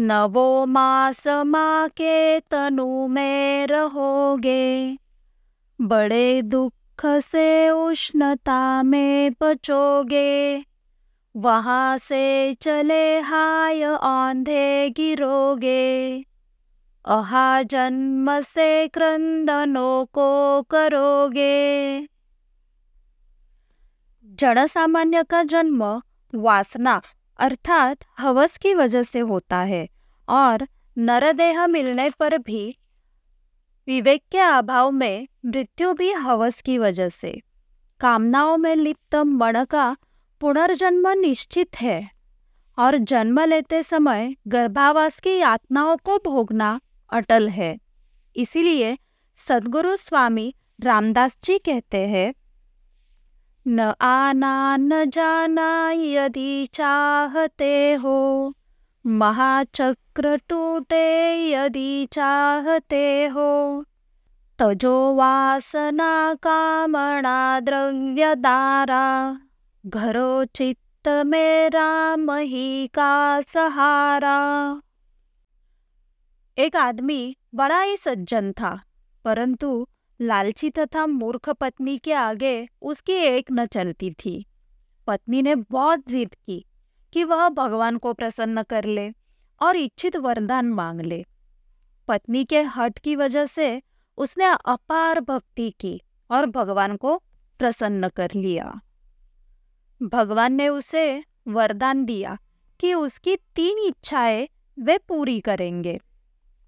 नवो मास माँ के तनु में रहोगे। बड़े दुख से उष्णता में बचोगे। वहाँ से चले हाय आंधे गिरोगे। अहा जन्म से क्रंदनों को करोगे। जड़ सामान्य का जन्म वासना अर्थात हवस की वजह से होता है और नरदेह मिलने पर भी विवेक के अभाव में मृत्यु भी हवस की वजह से। कामनाओं में लिप्त मन का पुनर्जन्म निश्चित है और जन्म लेते समय गर्भावास की यातनाओं को भोगना अटल है। इसीलिए सदगुरु स्वामी रामदास जी कहते हैं न आना न जाना यदि चाहते हो। महाचक्र टूटे यदि चाहते हो। तजो वासना कामना द्रव्य दारा घरो चित्त में राम ही का सहारा। एक आदमी बड़ा ही सज्जन था, परंतु लालची तथा मूर्ख पत्नी के आगे उसकी एक न चलती थी। पत्नी ने बहुत जिद की कि वह भगवान को प्रसन्न कर ले और इच्छित वरदान मांग ले। पत्नी के हट की वजह से उसने अपार भक्ति की और भगवान को प्रसन्न कर लिया। भगवान ने उसे वरदान दिया कि उसकी तीन इच्छाएँ वे पूरी करेंगे।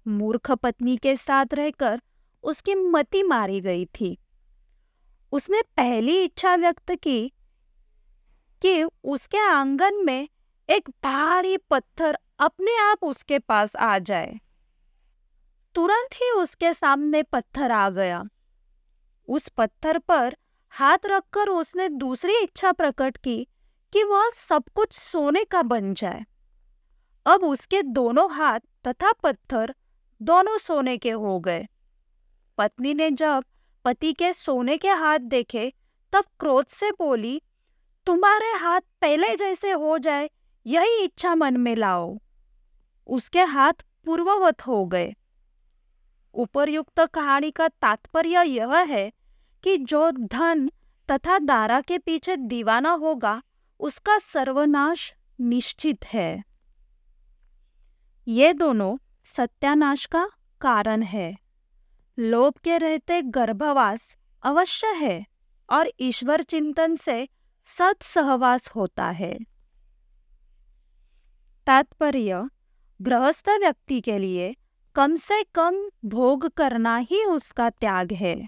मूर्ख पत्नी के साथ रहकर उसकी मति मारी गई थी। उसने पहली इच्छा व्यक्त की कि उसके आँगन में एक भारी पत्थर अपने आप उसके पास आ जाए। तुरंत ही उसके सामने पत्थर आ गया। उस पत्थर पर हाथ रखकर उसने दूसरी इच्छा प्रकट की कि वह सब कुछ सोने का बन जाए। अब उसके दोनों हाथ तथा पत्थर दोनों सोने के हो गए। पत्नी ने जब पति के सोने के हाथ देखे, तब क्रोध से बोली, तुम्हारे हाथ पहले जैसे हो जाए, यही इच्छा मन में लाओ। उसके हाथ पूर्ववत हो गए। उपरयुक्त कहानी का तात्पर्य यह है कि जो धन तथा दारा के पीछे दीवाना होगा, उसका सर्वनाश निश्चित है। ये दोनों सत्यानाश का कारण है। लोभ के रहते गर्भवास अवश्य है और ईश्वर चिंतन से सत सहवास होता है। तात्पर्य, गृहस्थ व्यक्ति के लिए कम से कम भोग करना ही उसका त्याग है।